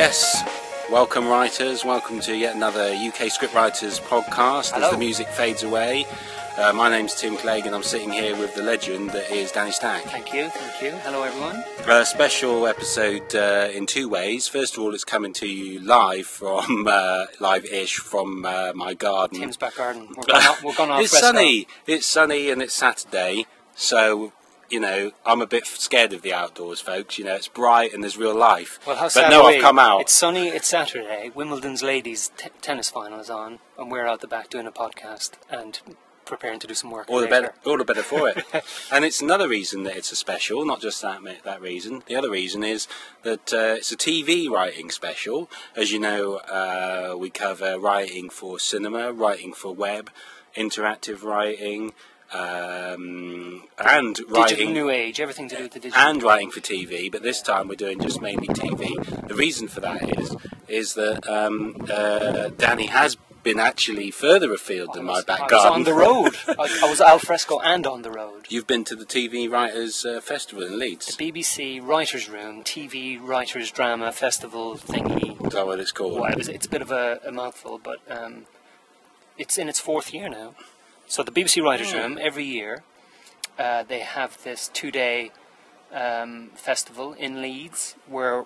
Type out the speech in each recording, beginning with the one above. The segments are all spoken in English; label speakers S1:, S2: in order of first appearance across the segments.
S1: Yes, welcome writers. Welcome to yet another UK Scriptwriters podcast
S2: Hello.
S1: as the music fades away. Uh, my name's Tim Clegg and I'm sitting here with the legend that is Danny Stack.
S2: Thank you, thank you. Hello, everyone.
S1: A special episode uh, in two ways. First of all, it's coming to you live from uh, live-ish from uh, my garden.
S2: Tim's back garden. We're going off, we're going off
S1: it's sunny. It's sunny and it's Saturday, so you know I'm a bit scared of the outdoors, folks. You know it's bright and there's real life.
S2: Well, how
S1: but
S2: sad
S1: no, I've come out.
S2: It's sunny. It's Saturday. Wimbledon's ladies t- tennis final is on, and we're out the back doing a podcast and preparing to do some work.
S1: all the
S2: later.
S1: better, all the better for it. and it's another reason that it's a special, not just that that reason. The other reason is that uh, it's a TV writing special. As you know, uh, we cover writing for cinema, writing for web, interactive writing, um, and
S2: Digital
S1: writing
S2: new age, everything to do with the digital.
S1: and writing for TV, but this time we're doing just mainly TV. The reason for that is is that um, uh, Danny has been actually further afield than
S2: I
S1: my
S2: was,
S1: back
S2: I was
S1: garden.
S2: on the road. I, I was al fresco and on the road.
S1: You've been to the TV Writers uh, Festival in Leeds.
S2: The BBC Writers' Room, TV Writers' Drama Festival thingy.
S1: Is that what it's called?
S2: Well, it was, it's a bit of a, a mouthful, but um, it's in its fourth year now. So the BBC Writers' Room every year uh, they have this two-day um, festival in Leeds where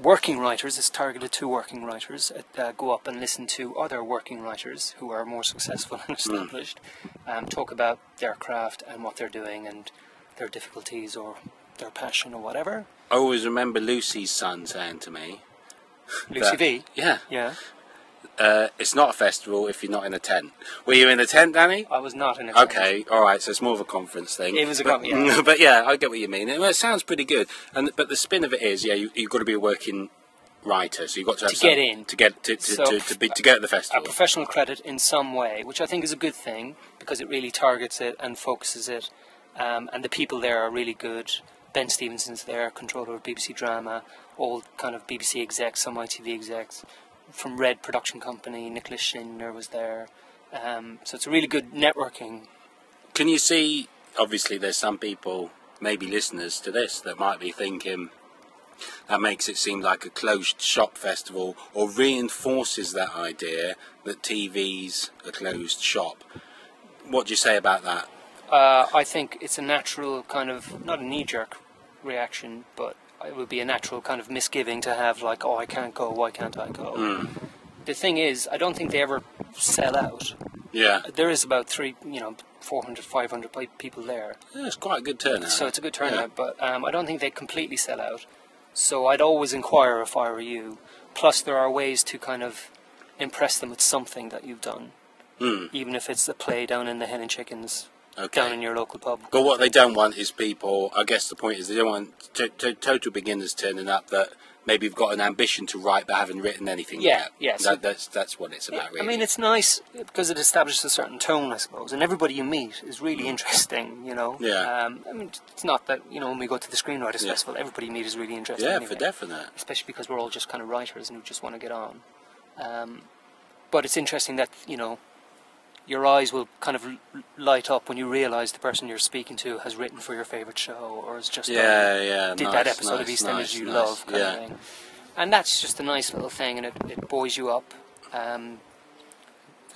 S2: working writers, it's targeted to working writers, uh, go up and listen to other working writers who are more successful and established, um, talk about their craft and what they're doing and their difficulties or their passion or whatever.
S1: I always remember Lucy's son saying to me,
S2: Lucy
S1: that-
S2: V.
S1: "Yeah,
S2: Yeah,
S1: uh, it's not a festival if you're not in a tent." Were you in a tent, Danny?
S2: I was not in it.
S1: Okay, all right. So it's more of a conference thing.
S2: It was a
S1: but,
S2: yeah.
S1: but yeah, I get what you mean. It, well, it sounds pretty good. And but the spin of it is, yeah, you, you've got to be a working writer, so you've got to have
S2: To get in.
S1: to get to to,
S2: So,
S1: to, to, be, to get at the
S2: a
S1: festival.
S2: professional credit in some way, which I think is a good thing because it really targets it and focuses it. Um, and the people there are really good. Ben Stephenson's there, controller of BBC Drama, all kind of BBC execs, some ITV execs. From Red Production Company, Nicholas Shindler was there. Um, so it's a really good networking.
S1: Can you see? Obviously, there's some people, maybe listeners to this, that might be thinking that makes it seem like a closed shop festival, or reinforces that idea that TV's a closed shop. What do you say about that?
S2: Uh, I think it's a natural kind of, not a knee jerk reaction, but it would be a natural kind of misgiving to have, like, oh, I can't go, why can't I go? The thing is, I don't think they ever sell out.
S1: Yeah,
S2: There is about three, you know, 400, 500 people there.
S1: Yeah, it's quite a good turnout.
S2: So it's a good turnout, but um, I don't think they completely sell out. So I'd always inquire if I were you. Plus, there are ways to kind of impress them with something that you've done,
S1: Hmm,
S2: even if it's a play down in the Hen and Chickens
S1: okay.
S2: down in your local pub.
S1: But what they don't want is people. I guess the point is they don't want to, to, total beginners turning up that maybe have got an ambition to write but haven't written anything
S2: Yeah,
S1: yet.
S2: yeah, so-
S1: That, that's that's what it's about. Really.
S2: I mean, it's nice because it establishes a certain tone, I suppose, and everybody you meet is really interesting. You know.
S1: Mm. Yeah.
S2: Um, I mean, it's not that you know when we go to the Screenwriters
S1: Yeah.
S2: Festival, everybody you meet is really interesting.
S1: yeah,
S2: anyway,
S1: for definite.
S2: Especially because we're all just kind of writers and we just want to get on. Um, but it's interesting that you know your eyes will kind of light up when you realise the person you're speaking to has written for your favourite show or has just done-
S1: Yeah, yeah.
S2: did
S1: nice,
S2: that episode of EastEnders
S1: nice,
S2: you
S1: nice.
S2: love, kind
S1: yeah.
S2: of thing. And that's just a nice little thing, and it, it buoys you up. Um,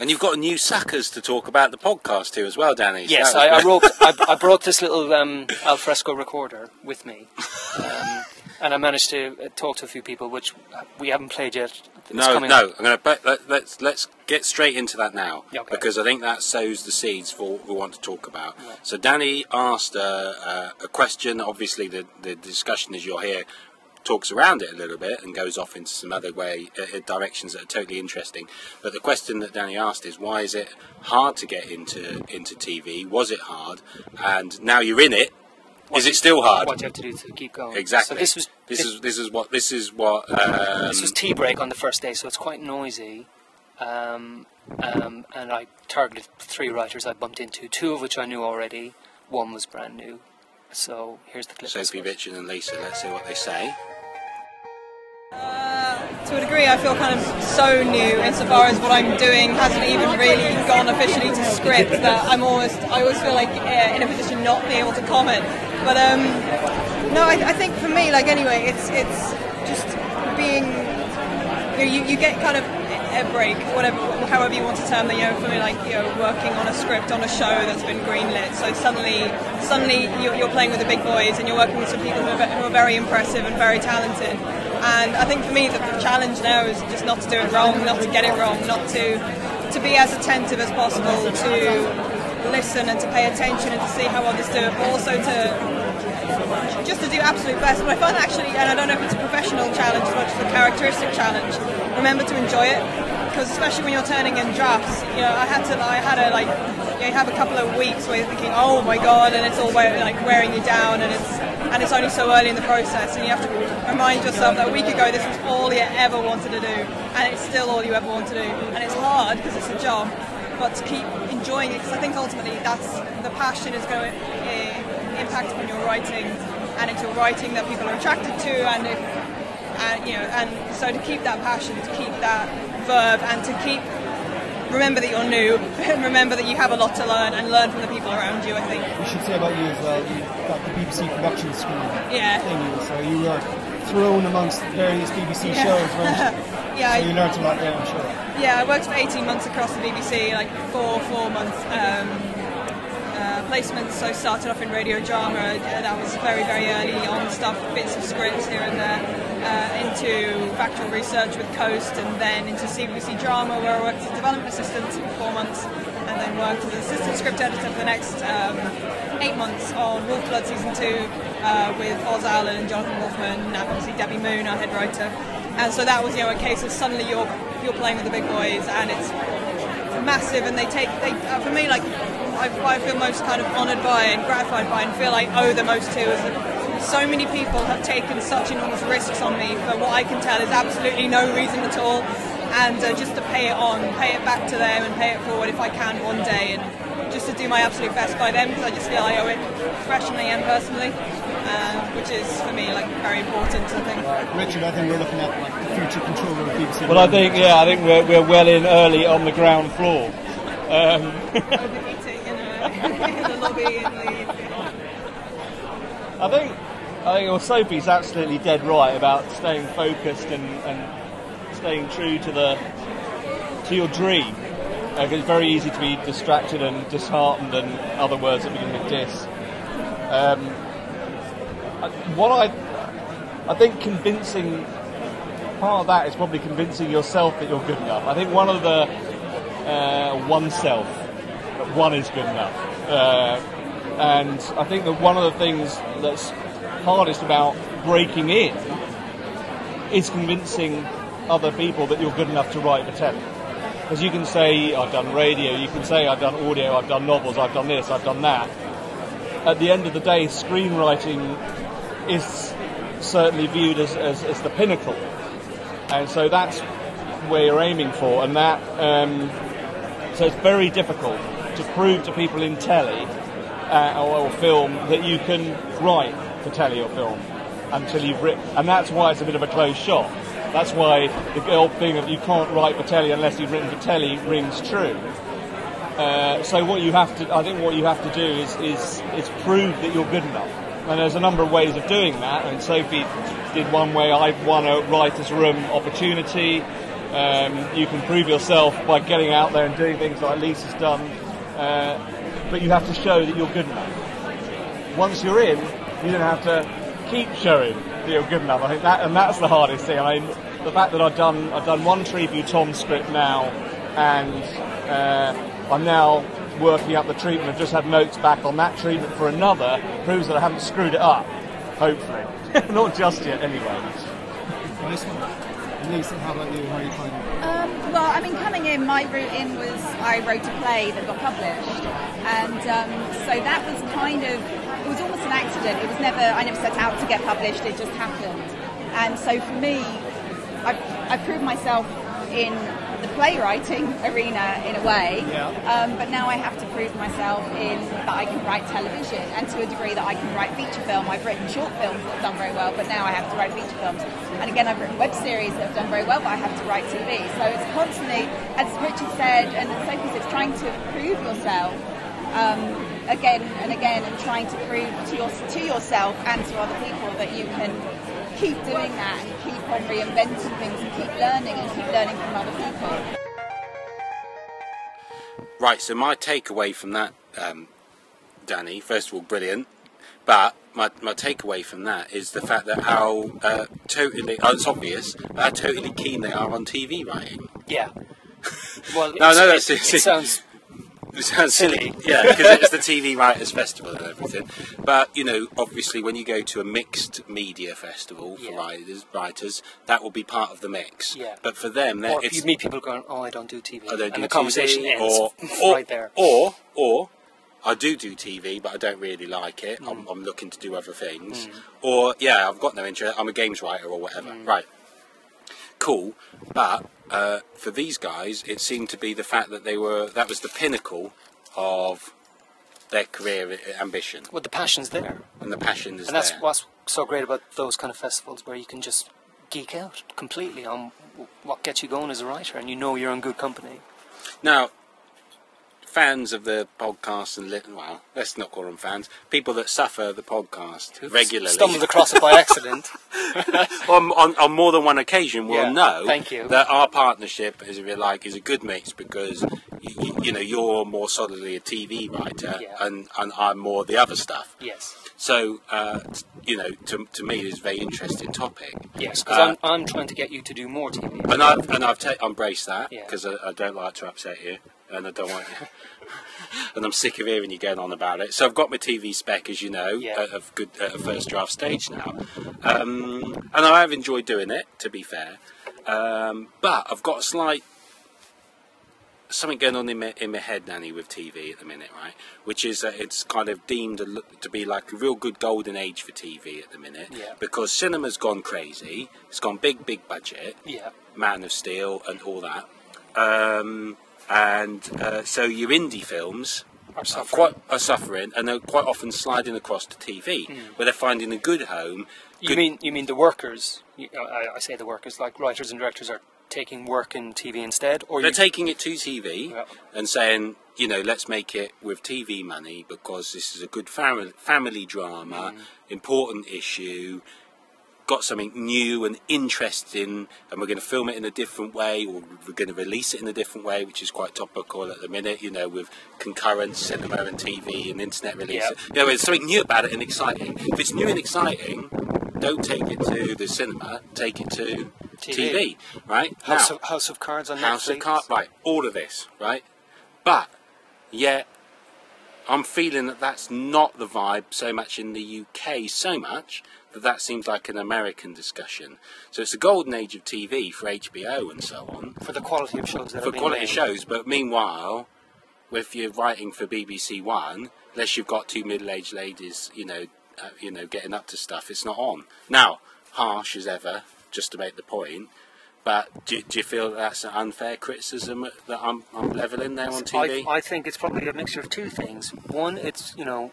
S1: And you've got new suckers to talk about the podcast to as well, Danny. So
S2: yes, I, I wrote. I, I brought this little um, alfresco recorder with me, um, and I managed to uh, talk to a few people, which we haven't played yet. It's
S1: No,
S2: coming
S1: no.
S2: up.
S1: I'm going to let, let's let's get straight into that now
S2: Okay.
S1: because I think that sows the seeds for what we want to talk about.
S2: Yeah.
S1: So Danny asked uh, uh, a question. Obviously, the the discussion as you're here talks around it a little bit and goes off into some other way uh, directions that are totally interesting. But the question that Danny asked is, why is it hard to get into into TV? Was it hard? And now you're in it.
S2: What
S1: Is it still hard?
S2: What you have to do to keep going.
S1: Exactly.
S2: So this was
S1: this
S2: this,
S1: is this is what this is what um,
S2: this was tea break on the first day, so it's quite noisy. Um, um, and I targeted three writers I bumped into, two of which I knew already. One was brand new. So here's the clip.
S1: Sophie. Richard and Lisa. Let's see what they say.
S3: To a degree, I feel kind of so new insofar as what I'm doing hasn't even really gone officially to script. That I'm almost, I always feel like uh, in a position not being able to comment. But um, no, I, I think for me, like anyway, it's it's just being you, you, you get kind of a break, whatever, however you want to term it. You know, for me, like you know, working on a script on a show that's been greenlit. So suddenly, suddenly you're, you're playing with the big boys, and you're working with some people who are, who are very impressive and very talented. And I think for me, the, challenge now is just not to do it wrong, not to get it wrong, not to to be as attentive as possible, to listen and to pay attention and to see how others do it, but also to just to do absolute best. But I find actually, and I don't know if it's a professional challenge as much as a characteristic challenge, remember to enjoy it. Because especially when you're turning in drafts, you know, I had to, I had a like, you have a couple of weeks where you're thinking, oh my god, and it's all like wearing you down, and it's and it's only so early in the process, and you have to remind yourself that a week ago this was all you ever wanted to do, and it's still all you ever want to do, and it's hard because it's a job, but to keep enjoying it, because I think ultimately that's the passion is going to uh, impact when you're writing, and it's your writing that people are attracted to, and if and you know, and so to keep that passion, to keep that verve, and to keep remember that you're new, and remember that you have a lot to learn, and learn from the people around you. I think.
S4: We should say about you as well. You got the BBC production school
S3: Yeah.
S4: thingy, so you were thrown amongst various BBC
S3: Yeah.
S4: shows?
S3: Yeah,
S4: So you learnt a lot there, I'm sure.
S3: Yeah, I worked for 18 months across the BBC, like four, four month um, uh, placements. So started off in radio drama. That was very, very early on stuff, bits of scripts here and there. Uh, into factual research with Coast, and then into CBBC drama, where I worked as a development assistant for four months, and then worked as an assistant script editor for the next um, eight months on Wolfblood season two uh, with Foz Allan Jonathan Wolfman, and obviously Debbie Moon, our head writer. And so that was you know a case of suddenly you're you're playing with the big boys, and it's massive and they take they uh, for me like I, I feel most kind of honoured by and gratified by and feel like owe the most to is that so many people have taken such enormous risks on me for what I can tell is absolutely no reason at all and uh, just to pay it on pay it back to them and pay it forward if I can one day and just to do my absolute best by them because I just feel I owe it professionally and personally uh, which is for me like very important I think
S4: Richard, I think we're looking at like the future controller of BBC.
S5: Well, I think yeah, I think we're, we're well in early on the ground floor. Um,
S3: I'll be meeting in, uh, in the lobby in the
S5: I think I think Sophie's absolutely dead right about staying focused and, and staying true to the to your dream. Uh, it's very easy to be distracted and disheartened and other words that begin with dis. Um, I- what I I think convincing part of that is probably convincing yourself that you're good enough. I think one of the uh, oneself one is good enough. Uh, and I think that one of the things that's hardest about breaking in is convincing other people that you're good enough to write for telly. Because you can say, I've done radio, you can say, I've done audio, I've done novels, I've done this, I've done that. At the end of the day, screenwriting is certainly viewed as, as, as the pinnacle. And so that's where you're aiming for, and that um, so it's very difficult to prove to people in telly uh, or, or film that you can write for telly or film until you've written, and that's why it's a bit of a closed shop. That's why the old thing that you can't write for telly unless you've written for telly rings true. Uh, so what you have to, I think, what you have to do is, is is prove that you're good enough. And there's a number of ways of doing that. And Sophie did one way. I've won a writers' room opportunity. Um, you can prove yourself by getting out there and doing things like Lisa's done. Uh, but you have to show that you're good enough. Once you're in, you don't have to keep showing that you're good enough. I think that, and that's the hardest thing. I mean, the fact that I've done, I've done one Tribute Tom script now, and uh, I'm now working up the treatment. I've just had notes back on that treatment for another. Proves that I haven't screwed it up. Hopefully, not just yet. Anyway.
S4: Nice one. Lisa, how about you? How are you finding it?
S6: Um, well, I mean, coming in, my route in was I wrote a play that got published, and um, so that was kind of it was almost an accident. It was never I never set out to get published. It just happened, and so for me, I I proved myself in the playwriting arena in a way,
S4: Yeah.
S6: um, but now I have to prove myself in that I can write television, and to a degree that I can write feature film. I've written short films that have done very well, but now I have to write feature films. And again, I've written web series that have done very well, but I have to write TV. So it's constantly, as Richard said, and as Sophie said, it's trying to prove yourself. Um, again and again and trying to prove to, your, to yourself and to other people that you can keep doing that and keep on reinventing things and keep learning and keep learning from other people.
S1: Right, so my takeaway from that, um, Danny, first of all, brilliant. But my, my takeaway from that is the fact that how uh, totally, oh, it's obvious, but how totally keen they are on TV writing.
S2: Yeah. Well,
S1: No,
S2: it's-
S1: no,
S2: it,
S1: that's-
S2: it,
S1: it's-
S2: sounds
S1: It sounds silly, yeah, because it's the TV Writers Festival and everything. But you know, obviously, when you go to a mixed media festival for
S2: Yeah.
S1: writers, writers, that will be part of the mix.
S2: Yeah.
S1: But for them, they're-
S2: or if
S1: it's
S2: you meet people going, "Oh, I don't do TV,"
S1: I don't
S2: and
S1: do
S2: the conversation
S1: TV,
S2: ends
S1: or, or,
S2: right there.
S1: Or, or I do do TV, but I don't really like it.
S2: Mm.
S1: I'm, I'm looking to do other things. Or yeah, I've got no interest. I'm a games writer or whatever.
S2: Mm.
S1: Right. Cool, but uh, for these guys, it seemed to be the fact that they were that was the pinnacle of their career ambition,
S2: well, the passion's there,
S1: and the passion is there.
S2: and that's
S1: there.
S2: what's so great about those kind of festivals where you can just geek out completely on what gets you going as a writer, and you know you're in good company.
S1: Now, fans of the podcast and lit- well, let's not call them fans. People that suffer the podcast regularly,
S2: Stumbled across it by accident.
S1: on, on, on more than one occasion, will
S2: Yeah,
S1: know
S2: thank you.
S1: that our partnership, is if you like, is a good mix because you, you know you're more solidly a TV writer,
S2: Yeah.
S1: and, and I'm more the other stuff.
S2: yes.
S1: So, uh, t- you know, to, to me, it's a very interesting topic.
S2: Yes, because
S1: Uh,
S2: I'm, I'm trying to get you to do more TV.
S1: and I've and I've ta- embraced that
S2: Yeah.
S1: because I, I don't like to upset you, and I don't want and I'm sick of hearing you going on about it. So I've got my TV spec, as you know,
S2: Yeah.
S1: at, of good at a first draft stage now, um, and I have enjoyed doing it. To be fair, um, but I've got a slight something going on in my, in my head, Danny, with TV at the minute, right? Which is that it's kind of deemed a, to be like a real good golden age for TV at the minute,
S2: Yeah.
S1: because cinema's gone crazy. It's gone big, big budget.
S2: Yeah.
S1: Man of Steel and all that. Um, and uh, so your indie films
S2: Are suffering.
S1: quite are suffering, and they're quite often sliding across to TV, where they're finding a good home.
S2: You mean you mean the workers? you- I, I say the workers, like writers and directors, are taking work in TV instead, or
S1: they're
S2: you,
S1: taking it to TV
S2: Yeah.
S1: and saying, you know, let's make it with TV money because this is a good family family drama,
S2: Mm.
S1: important issue. Got something new and interesting, and we're going to film it in a different way, or we're going to release it in a different way, which is quite topical at the minute. You know, with concurrent cinema and TV and internet release.
S2: Yeah.
S1: You know, there's something new about it and exciting. If it's new and exciting, don't take it to the cinema. Take it to
S2: TV.
S1: TV, right?
S2: House
S1: Now-
S2: of House of Cards on
S1: House
S2: Netflix.
S1: of Cards, right? All of this, right? But yet, I'm feeling that that's not the vibe so much in the UK, so much that that seems like an American discussion. So it's the golden age of TV for HBO and so on,
S2: for the quality of shows that
S1: for quality
S2: made.
S1: shows. But meanwhile, if you're writing for BBC One, unless you've got two middle-aged ladies, you know, uh, you know, getting up to stuff, it's not on. Now, harsh as ever, just to make the point. But do, do you feel that's an unfair criticism that I'm, I'm leveling there on TV?
S2: I, I think it's probably a mixture of two things. One, it's you know,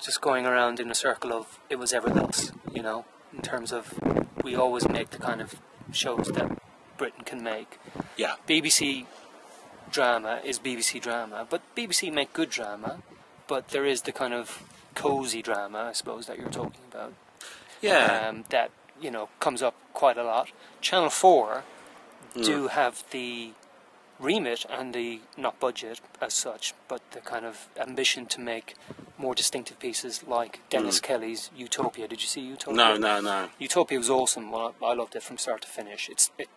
S2: just going around in a circle of it was ever thus. You know, in terms of we always make the kind of shows that Britain can make.
S1: yeah,
S2: BBC drama is BBC drama, but BBC make good drama. But there is the kind of cozy drama, I suppose, that you're talking about.
S1: yeah,
S2: um, that you know comes up quite a lot. Channel Four
S1: Hmm.
S2: do have the remit and the not budget as such, but the kind of ambition to make more distinctive pieces like Dennis Kelly's Utopia. Did you see Utopia?
S1: No, no, no.
S2: Utopia was awesome. Well, I I loved it from start to finish. It's it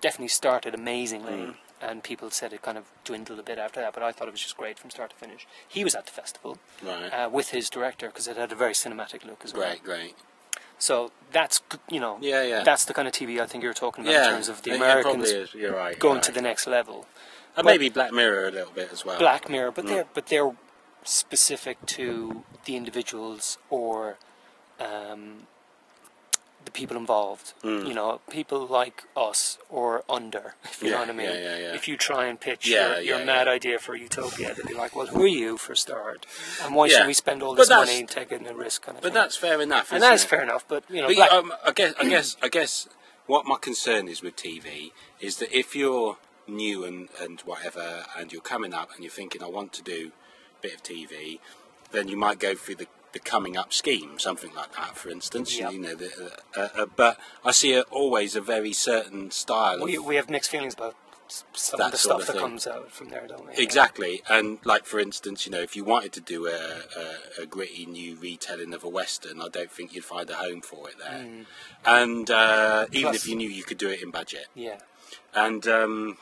S2: definitely started amazingly,
S1: Hmm.
S2: and people said it kind of dwindled a bit after that. But I thought it was just great from start to finish. He was at the festival
S1: Right,
S2: uh, with his director because it had a very cinematic look as well.
S1: great, great.
S2: So that's you know
S1: Yeah, yeah.
S2: that's the kind of TV I think you're talking about
S1: yeah,
S2: in terms of the Americans.
S1: You're right.
S2: going
S1: you're
S2: to
S1: right.
S2: the next level.
S1: and
S2: but-
S1: maybe Black Mirror a little bit as well.
S2: Black Mirror, but
S1: Mm.
S2: they're but they're specific to the individuals or um, the people involved.
S1: Mm.
S2: You know, people like us or under, if you know what I mean.
S1: yeah, yeah, yeah.
S2: If you try and pitch
S1: Yeah,
S2: your, your
S1: yeah,
S2: mad
S1: yeah.
S2: idea for Utopia, they'll be like, "Well, who are you for a start? And why
S1: Yeah.
S2: should we spend all this money taking a risk?" Kind of
S1: But
S2: thing.
S1: that's fair enough.
S2: and that's
S1: it?
S2: fair enough. But you know,
S1: But
S2: Black,
S1: um, I guess, I guess, I guess, what my concern is with TV is that if you're new and, and whatever, and you're coming up and you're thinking, I want to do a bit of TV, then you might go through the, the coming up scheme, something like that, for instance.
S2: Yep.
S1: You know, the, uh, uh, but I see a, always a very certain style.
S2: We, we have mixed feelings about some
S1: That
S2: of the stuff
S1: of
S2: that
S1: thing.
S2: comes out from there, don't we?
S1: Exactly, and like for instance, you know, if you wanted to do a, a, a gritty new retelling of a western, I don't think you'd find a home for it there. And uh, even
S2: Plus-
S1: if you knew you could do it in budget,
S2: Yeah.
S1: and um,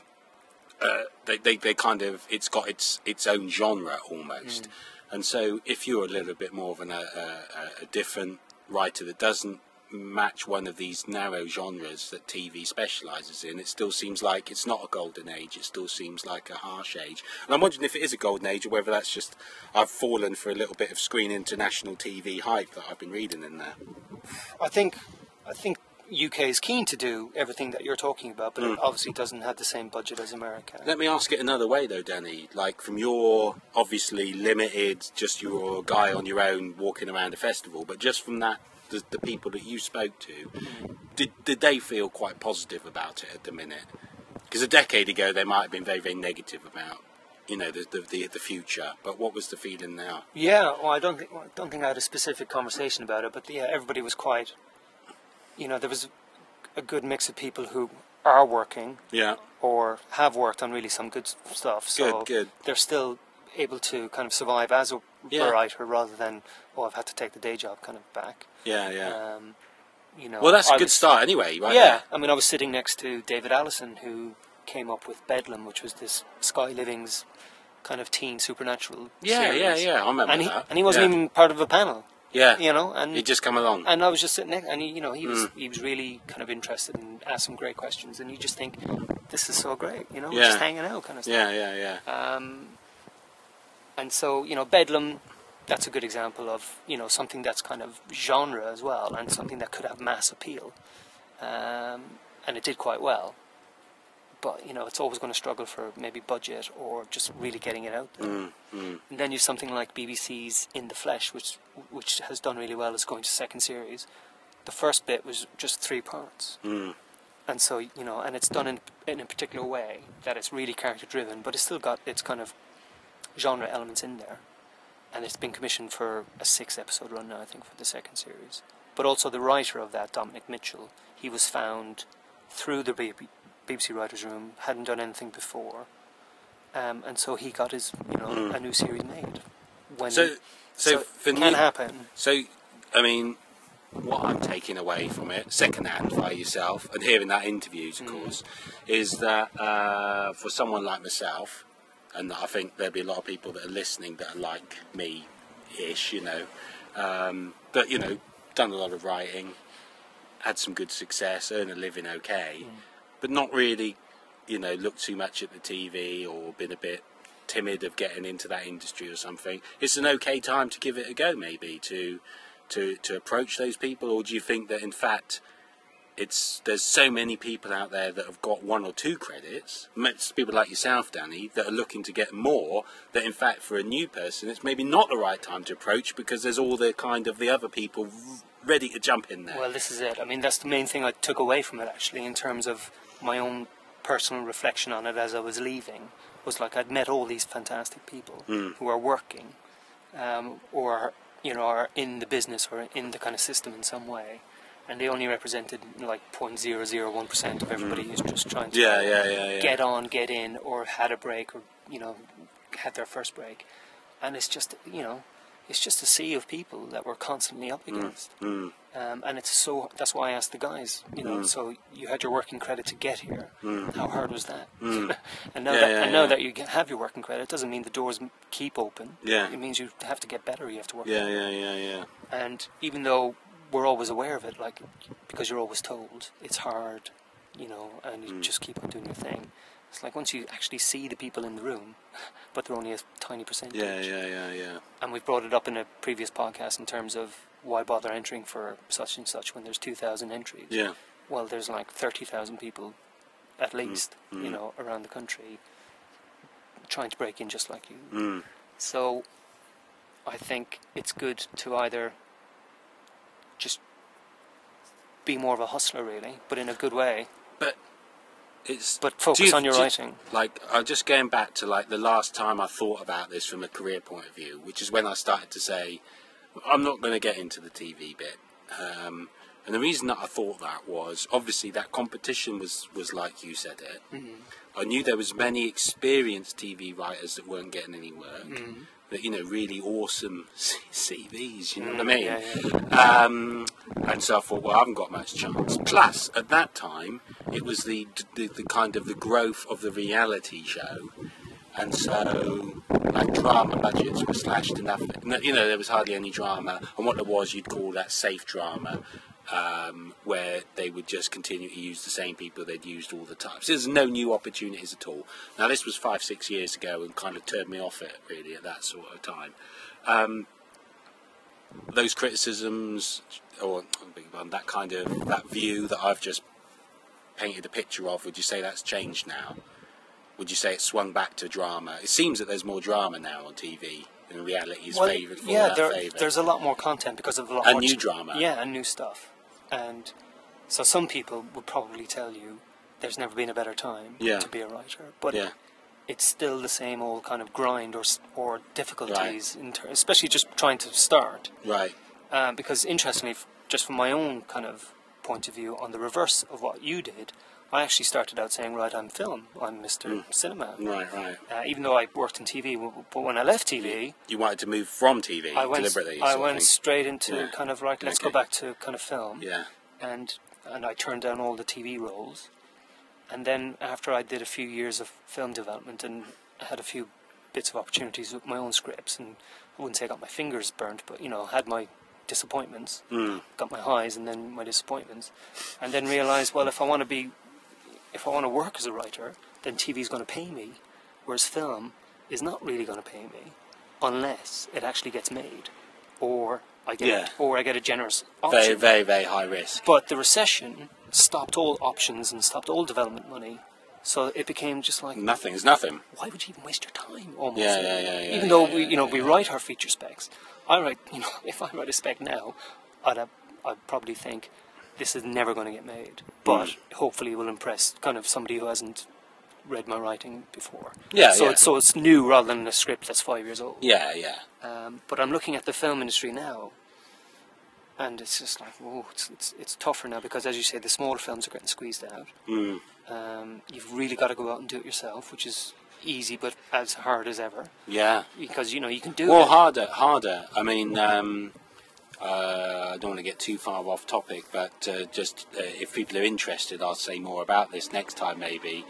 S1: uh, they, they they kind of it's got its its own genre almost. And so, if you're a little bit more of an, a, a, a different writer that doesn't match one of these narrow genres that TV specialises in, it still seems like it's not a golden age. It still seems like a harsh age. And I'm wondering if it is a golden age or whether that's just I've fallen for a little bit of Screen International TV hype that I've been reading in there.
S2: I think I think UK is keen to do everything that you're talking about, but
S1: Hmm.
S2: it obviously doesn't have the same budget as America.
S1: Let me ask it another way, though, Danny. Like, from your obviously limited, just you're a guy on your own walking around a festival, but just from that, the, the people that you spoke to, did, did they feel quite positive about it at the minute? Because a decade ago, they might have been very, very negative about, you know, the, the, the, the future. But what was the feeling now?
S2: Yeah, well, I don't think well, I don't think I had a specific conversation about it, but yeah, everybody was quite. You know, there was a good mix of people who are working
S1: Yeah.
S2: or have worked on really some good stuff. So
S1: Good, good.
S2: they're still able to kind of survive as a
S1: Yeah.
S2: writer rather than oh I've had to take the day job kind of back.
S1: Yeah, yeah.
S2: Um, you know,
S1: well, that's a
S2: I
S1: good
S2: was-
S1: start anyway, right?
S2: yeah,
S1: there.
S2: I mean, I was sitting next to David Allison, who came up with Bedlam, which was this Sky Living's kind of teen supernatural
S1: Yeah,
S2: series.
S1: yeah, yeah, I remember
S2: and he,
S1: that.
S2: And he wasn't
S1: Yeah.
S2: even part of a panel,
S1: Yeah.
S2: you know. And
S1: He'd just come along.
S2: and I was just sitting there, and he, you know, he was
S1: Mm.
S2: he was really kind of interested and asked some great questions, and you just think, this is so great, you know,
S1: Yeah.
S2: just hanging out kind of stuff.
S1: yeah, yeah, yeah.
S2: Um, and so, you know, Bedlam, that's a good example of, you know, something that's kind of genre as well and something that could have mass appeal. Um, and it did quite well. But, you know, it's always going to struggle for maybe budget or just really getting it out there.
S1: Mm, mm.
S2: And then you've something like BBC's In the Flesh, which which has done really well, is going to second series. The first bit was just three parts
S1: Mm.
S2: and so you know, and it's done in in a particular way that it's really character driven, but it's still got its kind of genre elements in there, and it's been commissioned for a six episode run now, I think, for the second series. But also the writer of that, Dominic Mitchell, he was found through the BBC writers' room, hadn't done anything before, um, and so he got his you know
S1: Mm.
S2: a new series made. When
S1: So, so,
S2: so can
S1: me-
S2: happen.
S1: So, I mean, what I'm taking away from it, secondhand by yourself, and hearing that interviews, of course, is that uh, for someone like myself, and I think there'll be a lot of people that are listening that are like me ish, you know, um, but, you know, done a lot of writing, had some good success, earn a living okay, but not really, you know, looked too much at the TV or been a bit timid of getting into that industry or something. It's an okay time to give it a go, maybe to to to approach those people, or do you think that in fact it's there's so many people out there that have got one or two credits, most people like yourself, Danny, that are looking to get more. That in fact for a new person, it's maybe not the right time to approach because there's all the kind of the other people ready to jump in there.
S2: Well, this is it. I mean, that's the main thing I took away from it, actually, in terms of my own personal reflection on it as I was leaving. Was like I'd met all these fantastic people who are working, um, or you know, are in the business or in the kind of system in some way, and they only represented like 0.001 percent of everybody who's just trying to
S1: yeah, yeah, yeah, yeah.
S2: get on, get in, or had a break, or you know, had their first break, and it's just you know, it's just a sea of people that we're constantly up against.
S1: Mm,
S2: Um, and it's so that's why I asked the guys, you know, so you had your working credit to get here. How hard was that? and now
S1: Yeah,
S2: that
S1: yeah,
S2: and now
S1: yeah.
S2: that you have your working credit it doesn't mean the doors keep open.
S1: Yeah.
S2: It means you have to get better. You have to work.
S1: yeah,
S2: harder.
S1: yeah, yeah, yeah.
S2: And even though we're always aware of it, like because you're always told it's hard, you know, and
S1: Mm.
S2: you just keep on doing your thing. It's like once you actually see the people in the room, but they're only a tiny percentage.
S1: Yeah, yeah, yeah, yeah.
S2: And we've brought it up in a previous podcast in terms of why bother entering for such and such when there's 2,000 entries.
S1: Yeah.
S2: Well, there's like 30,000 people at
S1: Mm.
S2: least, you know, around the country trying to break in just like you.
S1: Mm.
S2: So I think it's good to either just be more of a hustler, really, but in a good way.
S1: But it's
S2: But focus
S1: you-
S2: on your
S1: you-
S2: writing.
S1: Like I'm just going back to like the last time I thought about this from a career point of view, which is when I started to say I'm not going to get into the TV bit. Um, and the reason that I thought that was obviously that competition was was like you said it.
S2: Mm-hmm.
S1: I knew there was many experienced TV writers that weren't getting any work.
S2: Mm-hmm.
S1: That you know, really awesome CVs. You know what I mean?
S2: Mm, yeah,
S1: Um, and so I thought, well, I haven't got much chance. Plus, at that time, it was the, the the kind of the growth of the reality show, and so like drama budgets were slashed nothing. You know, there was hardly any drama, and what there was, you'd call that safe drama. Um, where they would just continue to use the same people they'd used all the time. So there's no new opportunities at all. Now this was five, six years ago, and kind of turned me off it really at that sort of time. Um, those criticisms, or that kind of that view that I've just painted a picture of, would you say that's changed now? Would you say it swung back to drama? It seems that there's more drama now on TV, than reality is
S2: Well,
S1: favoured for
S2: yeah, there,
S1: favour.
S2: there's a lot more content because of a lot
S1: And
S2: more
S1: new
S2: ch-
S1: drama.
S2: Yeah, and new stuff. And so some people would probably tell you there's never been a better time
S1: Yeah.
S2: to be a writer, but
S1: yeah,
S2: it's still the same old kind of grind or or difficulties, in ter- especially just trying to start.
S1: right.
S2: Um, because interestingly, just from my own kind of point of view, on the reverse of what you did, I actually started out saying, right, I'm film, I'm Mr.
S1: Hmm.
S2: Cinema.
S1: Right, right.
S2: Uh, even though I worked in TV, but when I left TV,
S1: You wanted to move from TV
S2: I went,
S1: deliberately.
S2: I went straight into
S1: Yeah.
S2: kind of right. Let's go back to kind of film,
S1: Yeah,
S2: and and I turned down all the TV roles, and then after I did a few years of film development and had a few bits of opportunities with my own scripts, and I wouldn't say I got my fingers burnt, but you know, had my disappointments,
S1: Mm.
S2: got my highs, and then my disappointments, and then realized, well, if I want to be, if I want to work as a writer, then TV is going to pay me, whereas film is not really going to pay me unless it actually gets made, or I get
S1: Yeah.
S2: or I get a generous
S1: very, very, very high risk.
S2: But the recession stopped all options and stopped all development money, so it became just like
S1: Nothing is nothing.
S2: why would you even waste your time? Almost.
S1: Yeah, yeah, yeah, yeah,
S2: Even though
S1: yeah,
S2: we, you know, we write our feature specs. I write, you know, if I write a spec now, I'd I'd probably think this is never going to get made. But
S1: Mm.
S2: hopefully, it will impress kind of somebody who hasn't read my writing before.
S1: Yeah,
S2: So
S1: yeah.
S2: it's so it's new rather than a script that's five years old.
S1: Yeah, yeah.
S2: Um, but I'm looking at the film industry now, and it's just like, whoa, it's, it's, it's tougher now because, as you say, the smaller films are getting squeezed out.
S1: Mm.
S2: Um, you've really got to go out and do it yourself, which is easy but as hard as ever
S1: Yeah.
S2: because you know you can do
S1: Well,
S2: it.
S1: harder, harder. I mean, um, uh, I don't want to get too far off topic, but uh, just uh, if people are interested, I'll say more about this next time, maybe.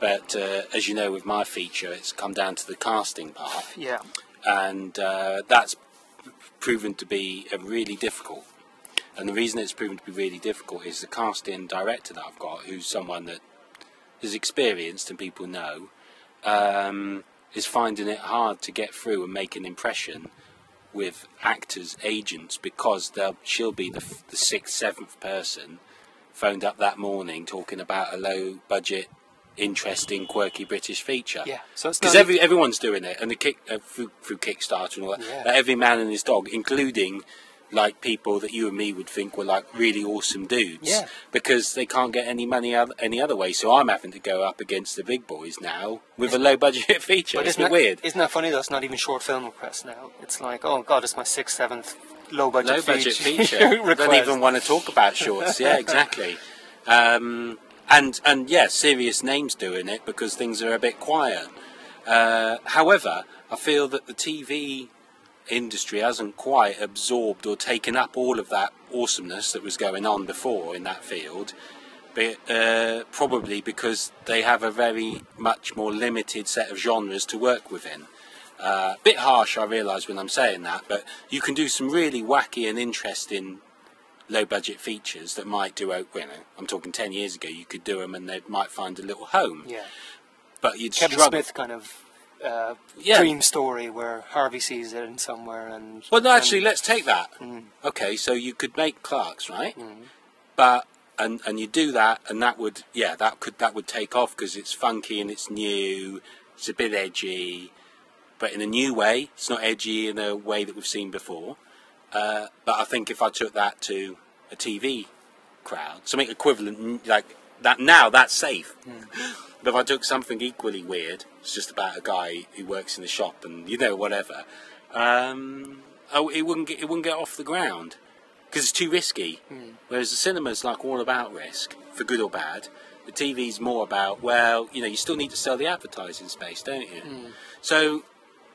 S1: But uh, as you know, with my feature, it's come down to the casting part,
S2: Yeah,
S1: and uh, that's proven to be really difficult. And the reason it's proven to be really difficult is the casting director that I've got, who's someone that is experienced and people know, um, is finding it hard to get through and make an impression with actors' agents because they'll she'll be the, f- the sixth, seventh person phoned up that morning talking about a low budget, interesting, quirky British feature.
S2: yeah. So
S1: Because every everyone's doing it, and the kick uh, through, through Kickstarter and all that.
S2: Yeah.
S1: Like, every man and his dog, including like people that you and me would think were like really awesome dudes.
S2: Yeah.
S1: Because they can't get any money oth- any other way, so I'm having to go up against the big boys now with a low budget feature.
S2: But
S1: it's
S2: isn't
S1: bit
S2: that,
S1: weird.
S2: Isn't that funny? That's not even short film requests now. It's like, oh god, it's my sixth, seventh low budget
S1: Low budget
S2: feature.
S1: feature. Don't even want to talk about shorts. Yeah, exactly. Um, and and yeah, serious names doing it because things are a bit quiet. Uh, however, I feel that the TV industry hasn't quite absorbed or taken up all of that awesomeness that was going on before in that field. But, uh, probably because they have a very much more limited set of genres to work within. Uh, bit harsh, I realise when I'm saying that, but you can do some really wacky and interesting low budget features that might do. You know, I'm talking ten years ago, you could do them and they might find a little home.
S2: Yeah,
S1: But you'd
S2: Kevin
S1: struggle.
S2: Smith kind of uh,
S1: Yeah.
S2: dream story where Harvey sees it in somewhere and.
S1: Well, no,
S2: and-
S1: actually, let's take that.
S2: Mm.
S1: Okay, so you could make Clerks, right?
S2: Mm.
S1: But and and you do that, and that would yeah, that could that would take off because it's funky and it's new. It's a bit edgy, but in a new way. It's not edgy in a way that we've seen before. Uh, but I think if I took that to a TV crowd, something equivalent, like that now that's safe. But if I took something equally weird, it's just about a guy who works in the shop and you know whatever. Um, oh, it wouldn't get it wouldn't get off the ground because it's too risky. Whereas the cinema's like all about risk, for good or bad. The TV's more about well, you know, you still need to sell the advertising space, don't you? So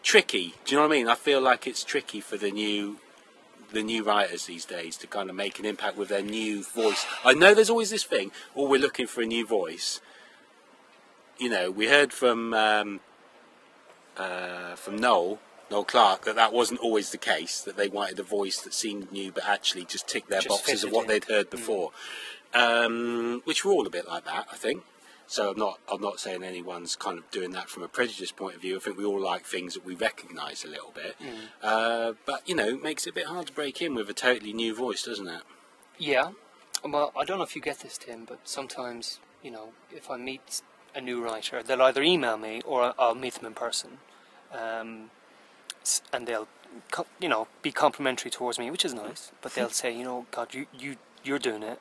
S1: tricky. Do you know what I mean? I feel like it's tricky for the new the new writers these days to kind of make an impact with their new voice. I know there's always this thing, or we're looking for a new voice. You know, we heard from um, uh, from Noel Noel Clarke that that wasn't always the case. That they wanted a voice that seemed new, but actually just ticked their
S2: Just
S1: boxes of what
S2: in.
S1: they'd heard before. Um, which we're all a bit like that, I think. So I'm not I'm not saying anyone's kind of doing that from a prejudice point of view. I think we all like things that we recognise a little bit. Uh, but you know, it makes it a bit hard to break in with a totally new voice, doesn't it?
S2: Yeah. Well, I don't know if you get this, Tim, but sometimes, you know, if I meet a new writer, they'll either email me or I'll meet them in person. Um, and they'll, you know, be complimentary towards me, which is nice. But they'll say, you know, God, you, you, you're doing it.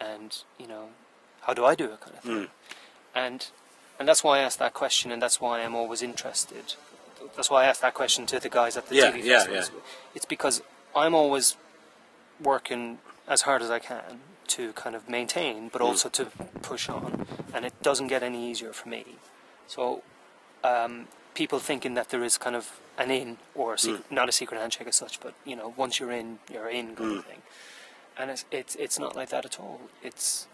S2: And, you know, how do I do it kind of thing. And, and that's why I asked that question, and that's why I'm always interested. That's why I asked that question to the guys at the
S1: Yeah,
S2: TV
S1: yeah,
S2: festivals. It's because I'm always working as hard as I can to kind of maintain, but mm. also to push on, and it doesn't get any easier for me. So, um, people thinking that there is kind of an in or a secret, mm. not a secret handshake as such, but you know, once you're in, you're in kind of mm. thing, and it's it's it's not like that at all. It's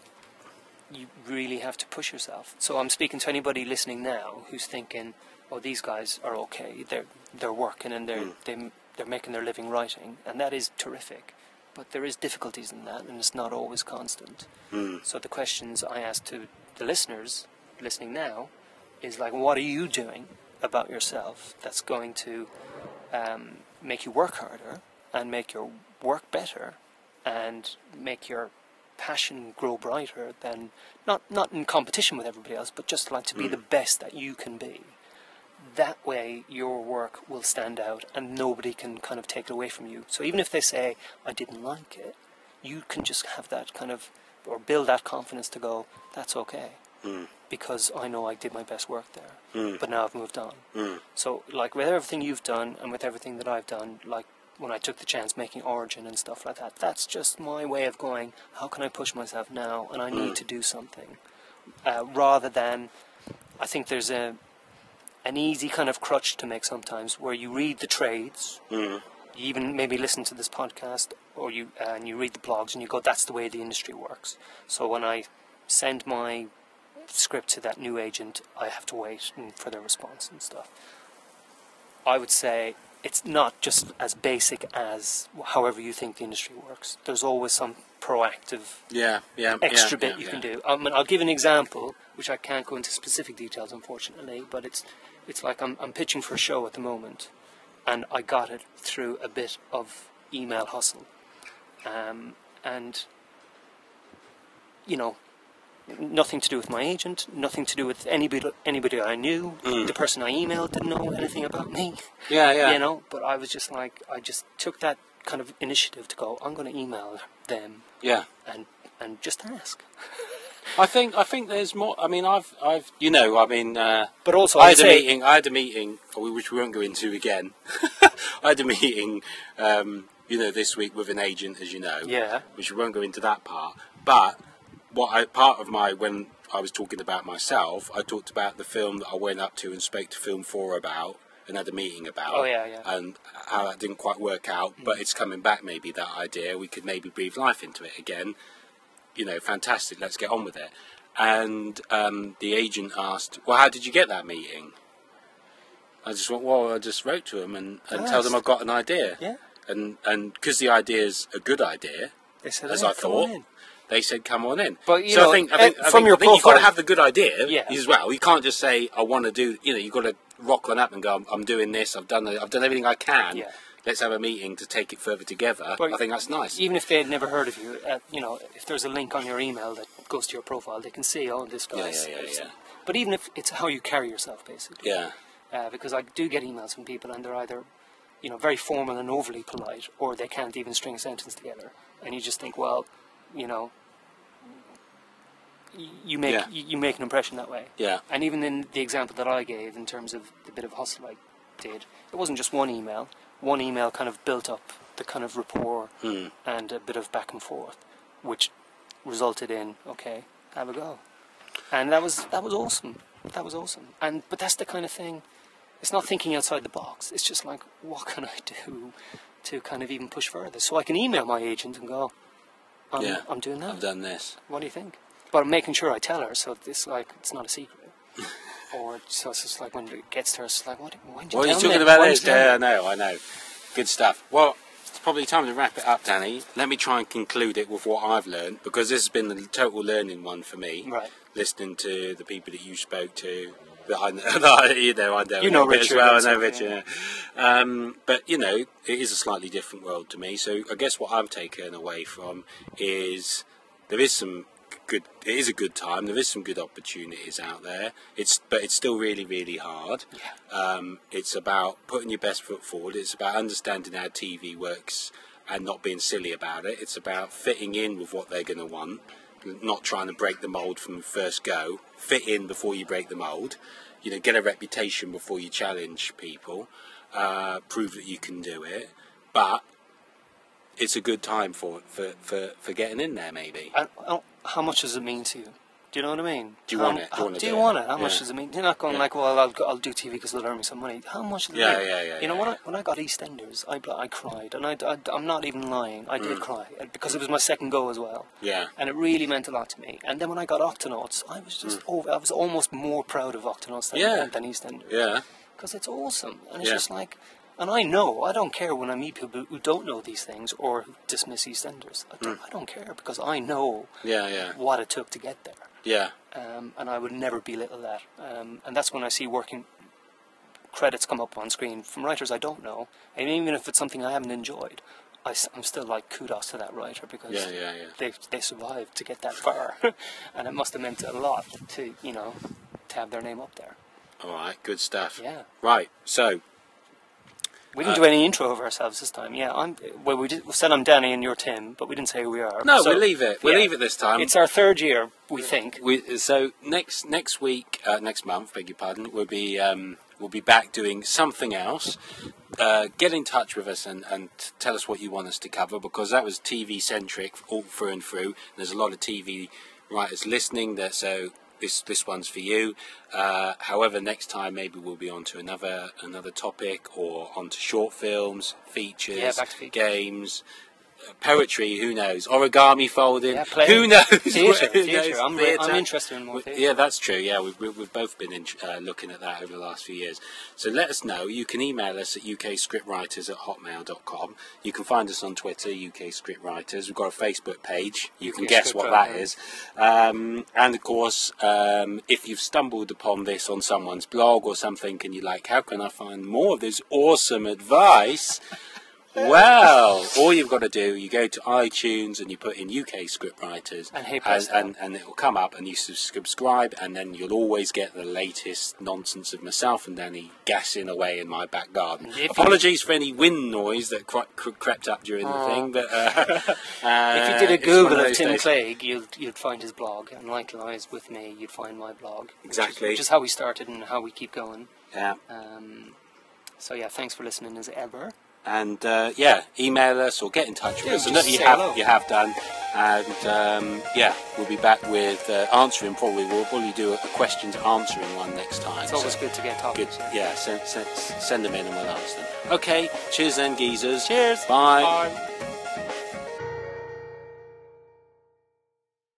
S2: you really have to push yourself. So I'm speaking to anybody listening now who's thinking, "Oh, these guys are okay. They're they're working and they're they, they're making their living writing, and that is terrific." But there is difficulties in that, and it's not always constant. So the questions I ask to the listeners listening now is like, what are you doing about yourself that's going to um, make you work harder and make your work better and make your passion grow brighter than not not in competition with everybody else, but just like to be the best that you can be. That way, your work will stand out, and nobody can kind of take it away from you. So even if they say I didn't like it, you can just have that kind of or build that confidence to go, that's okay, mm. because I know I did my best work there. Mm. But now I've moved on. Mm. So like with everything you've done and with everything that I've done, like when I took the chance making Origin and stuff like that, that's just my way of going. How can I push myself now? And I need to do something, uh, rather than I think there's a an easy kind of crutch to make sometimes where you read the trades, you even maybe listen to this podcast or you uh, and you read the blogs and you go, that's the way the industry works. So when I send my script to that new agent, I have to wait for their response and stuff. I would say it's not just as basic as however you think the industry works. There's always some proactive
S1: Yeah, yeah.
S2: extra
S1: yeah,
S2: bit you can do. I mean, I'll give an example, which I can't go into specific details, unfortunately, but it's it's like I'm, I'm pitching for a show at the moment, and I got it through a bit of email hustle, um, and you know, nothing to do with my agent, nothing to do with anybody anybody I knew. The person I emailed didn't know anything about me.
S1: Yeah, yeah.
S2: You know, but I was just like, I just took that kind of initiative to go. I'm going to email them
S1: Yeah.
S2: and and just ask.
S1: I think I think there's more. I mean, I've I've you know, I mean, uh,
S2: But also,
S1: I had a meeting. I had a meeting, which we won't go into again. I had a meeting, um, you know, this week with an agent, as you know.
S2: Yeah.
S1: Which we won't go into that part. But what I part of my when I was talking about myself, I talked about the film that I went up to and spoke to Film Four about and had a meeting about.
S2: Oh, yeah, yeah.
S1: And how that didn't quite work out, but it's coming back. Maybe that idea we could maybe breathe life into it again you know, fantastic, let's get on with it. And um, the agent asked, well, how did you get that meeting? I just went, well, I just wrote to him and, and tell them I've got an idea.
S2: Yeah.
S1: And and because the idea is a good idea,
S2: They said,
S1: as
S2: "Hey,
S1: I thought,
S2: on in."
S1: They said, come on in.
S2: But, you
S1: so
S2: know,
S1: I think, I think,
S2: eh,
S1: I
S2: from
S1: think,
S2: your
S1: I think you've got to have the good idea
S2: Yeah.
S1: as well. You can't just say, I want to do, you know, you've got to rock on up and go, I'm, I'm doing this, I've done, I've done everything I can.
S2: Yeah.
S1: Let's have a meeting to take it further together.
S2: But
S1: I think that's nice.
S2: Even if they had never heard of you, uh, you know, if there's a link on your email that goes to your profile, they can see, oh, this
S1: Yeah,
S2: guy's.
S1: yeah, yeah, yeah.
S2: But even if it's how you carry yourself, basically.
S1: Yeah.
S2: Uh, because I do get emails from people and they're either, you know, very formal and overly polite, or they can't even string a sentence together. And you just think, well, you know, you make
S1: Yeah.
S2: you, you make an impression that way.
S1: Yeah.
S2: And even in the example that I gave in terms of the bit of hustle I did, it wasn't just one email. One email kind of built up the kind of rapport
S1: Hmm.
S2: and a bit of back and forth, which resulted in okay, have a go, and that was that was awesome. That was awesome. And but that's the kind of thing. It's not thinking outside the box. It's just like, what can I do to kind of even push further? So I can email my agent and go, I'm,
S1: Yeah.
S2: I'm doing that.
S1: I've done this.
S2: What do you think? But I'm making sure I tell her, so it's like it's not a secret. or so it's just like when it gets to her, it's like, what? When did you
S1: What are you talking
S2: me?
S1: about this?
S2: did you tell
S1: Yeah, I know, I know. Good stuff. Well, it's probably time to wrap it up, Danny. Let me try and conclude it with what I've learned because this has been the total learning one for me.
S2: Right.
S1: Listening to the people that you spoke to. I that you know, I know,
S2: You know Richard
S1: as well. I know Richard. Yeah. Um, but you know, it is a slightly different world to me. So I guess what I've taken away from is there is some good. It is a good time. There is some good opportunities out there. It's but it's still really, really hard. Um, it's about putting your best foot forward. It's about understanding how TV works and not being silly about it. It's about fitting in with what they're going to want, not trying to break the mold from the first go. Fit in before you break the mold. You know, get a reputation before you challenge people. Uh, prove that you can do it. But it's a good time for for, for, for getting in there, maybe.
S2: And, how much does it mean to you? Do you know what I mean?
S1: Do you
S2: How-
S1: want it? Do you
S2: how- do
S1: do
S2: you want it? How much does it mean? You're not going
S1: Yeah.
S2: like, well, I'll, I'll do TV because it'll earn me some money. How much? Does it
S1: Yeah,
S2: mean?
S1: yeah, yeah,
S2: You know,
S1: yeah.
S2: when I when I got EastEnders, I I cried, and I, I am not even lying. I
S1: Mm.
S2: did cry because it was my second go as well.
S1: Yeah.
S2: and it really meant a lot to me. And then when I got Octonauts, I was just oh, I was almost more proud of Octonauts than,
S1: Mm. Yeah.
S2: than EastEnders
S1: Yeah.
S2: because it's awesome and it's
S1: Yeah.
S2: just like and I know I don't care when I meet people who don't know these things or who dismiss EastEnders I
S1: Mm.
S2: don't, I don't care because I know
S1: Yeah, yeah.
S2: what it took to get there
S1: Yeah.
S2: um, and I would never belittle that um, and that's when I see working credits come up on screen from writers I don't know and even if it's something I haven't enjoyed I, am still like kudos to that writer because
S1: Yeah, yeah, yeah.
S2: they they survived to get that far and it must have meant a lot to you know to have their name up there
S1: All right. Good stuff.
S2: Yeah.
S1: Right. So
S2: We didn't
S1: Uh,
S2: do any intro of ourselves this time. Yeah, I'm. Well, we, did, we said I'm Danny and you're Tim, but we didn't say who we are.
S1: no,
S2: So,
S1: we'll leave it. We'll
S2: yeah.
S1: leave it this time.
S2: It's our third year, we think.
S1: We, so next next week, uh, next month, beg your pardon, we'll be um, we'll be back doing something else. Uh, get in touch with us and, and tell us what you want us to cover because that was TV centric all through and through. There's a lot of TV writers listening there, so this this one's for you. Uh, however, next time maybe we'll be on to another another topic or onto short films, features,
S2: Yeah, features.
S1: games. Poetry, who knows? Origami folding,
S2: Yeah,
S1: who knows?
S2: Theatre,
S1: Who
S2: theatre.
S1: knows?
S2: I'm, re- I'm interested in more theatre.
S1: Yeah, that's true. Yeah, we've, we've both been in, uh, looking at that over the last few years. So let us know. You can email us at ukscriptwriters at hotmail.com. You can find us on Twitter, UK Scriptwriters. We've got a Facebook page. You can
S2: UK
S1: guess what that is. Um, and of course, um, if you've stumbled upon this on someone's blog or something and you're like, how can I find more of this awesome advice? Well, all you've got to do, you go to iTunes and you put in UK scriptwriters,
S2: And
S1: and, and, and it will come up, and you subscribe, and then you'll always get the latest nonsense of myself and Danny gassing away in my back garden.
S2: If you-
S1: Apologies for any wind noise that cre- cre- crept up during the thing, but uh,
S2: if you did
S1: uh,
S2: a Google
S1: one
S2: of Tim
S1: days.
S2: Clegg, you'd, you'd find his blog, and likewise with me, you'd find my blog. which is-
S1: Exactly.
S2: Which is, how we started and how we keep going.
S1: Yeah.
S2: Um, so yeah, thanks for listening as ever.
S1: And uh, yeah, email us or get in touch with us. And you have
S2: hello.
S1: you have done. And um, yeah, we'll be back with uh, answering. Probably we'll probably do a questions answering one next time.
S2: It's always
S1: So-
S2: good to get
S1: Good. Yeah, send, send, send them in and we'll answer them. Okay, cheers then, geezers.
S2: Cheers.
S1: Bye.
S2: Bye.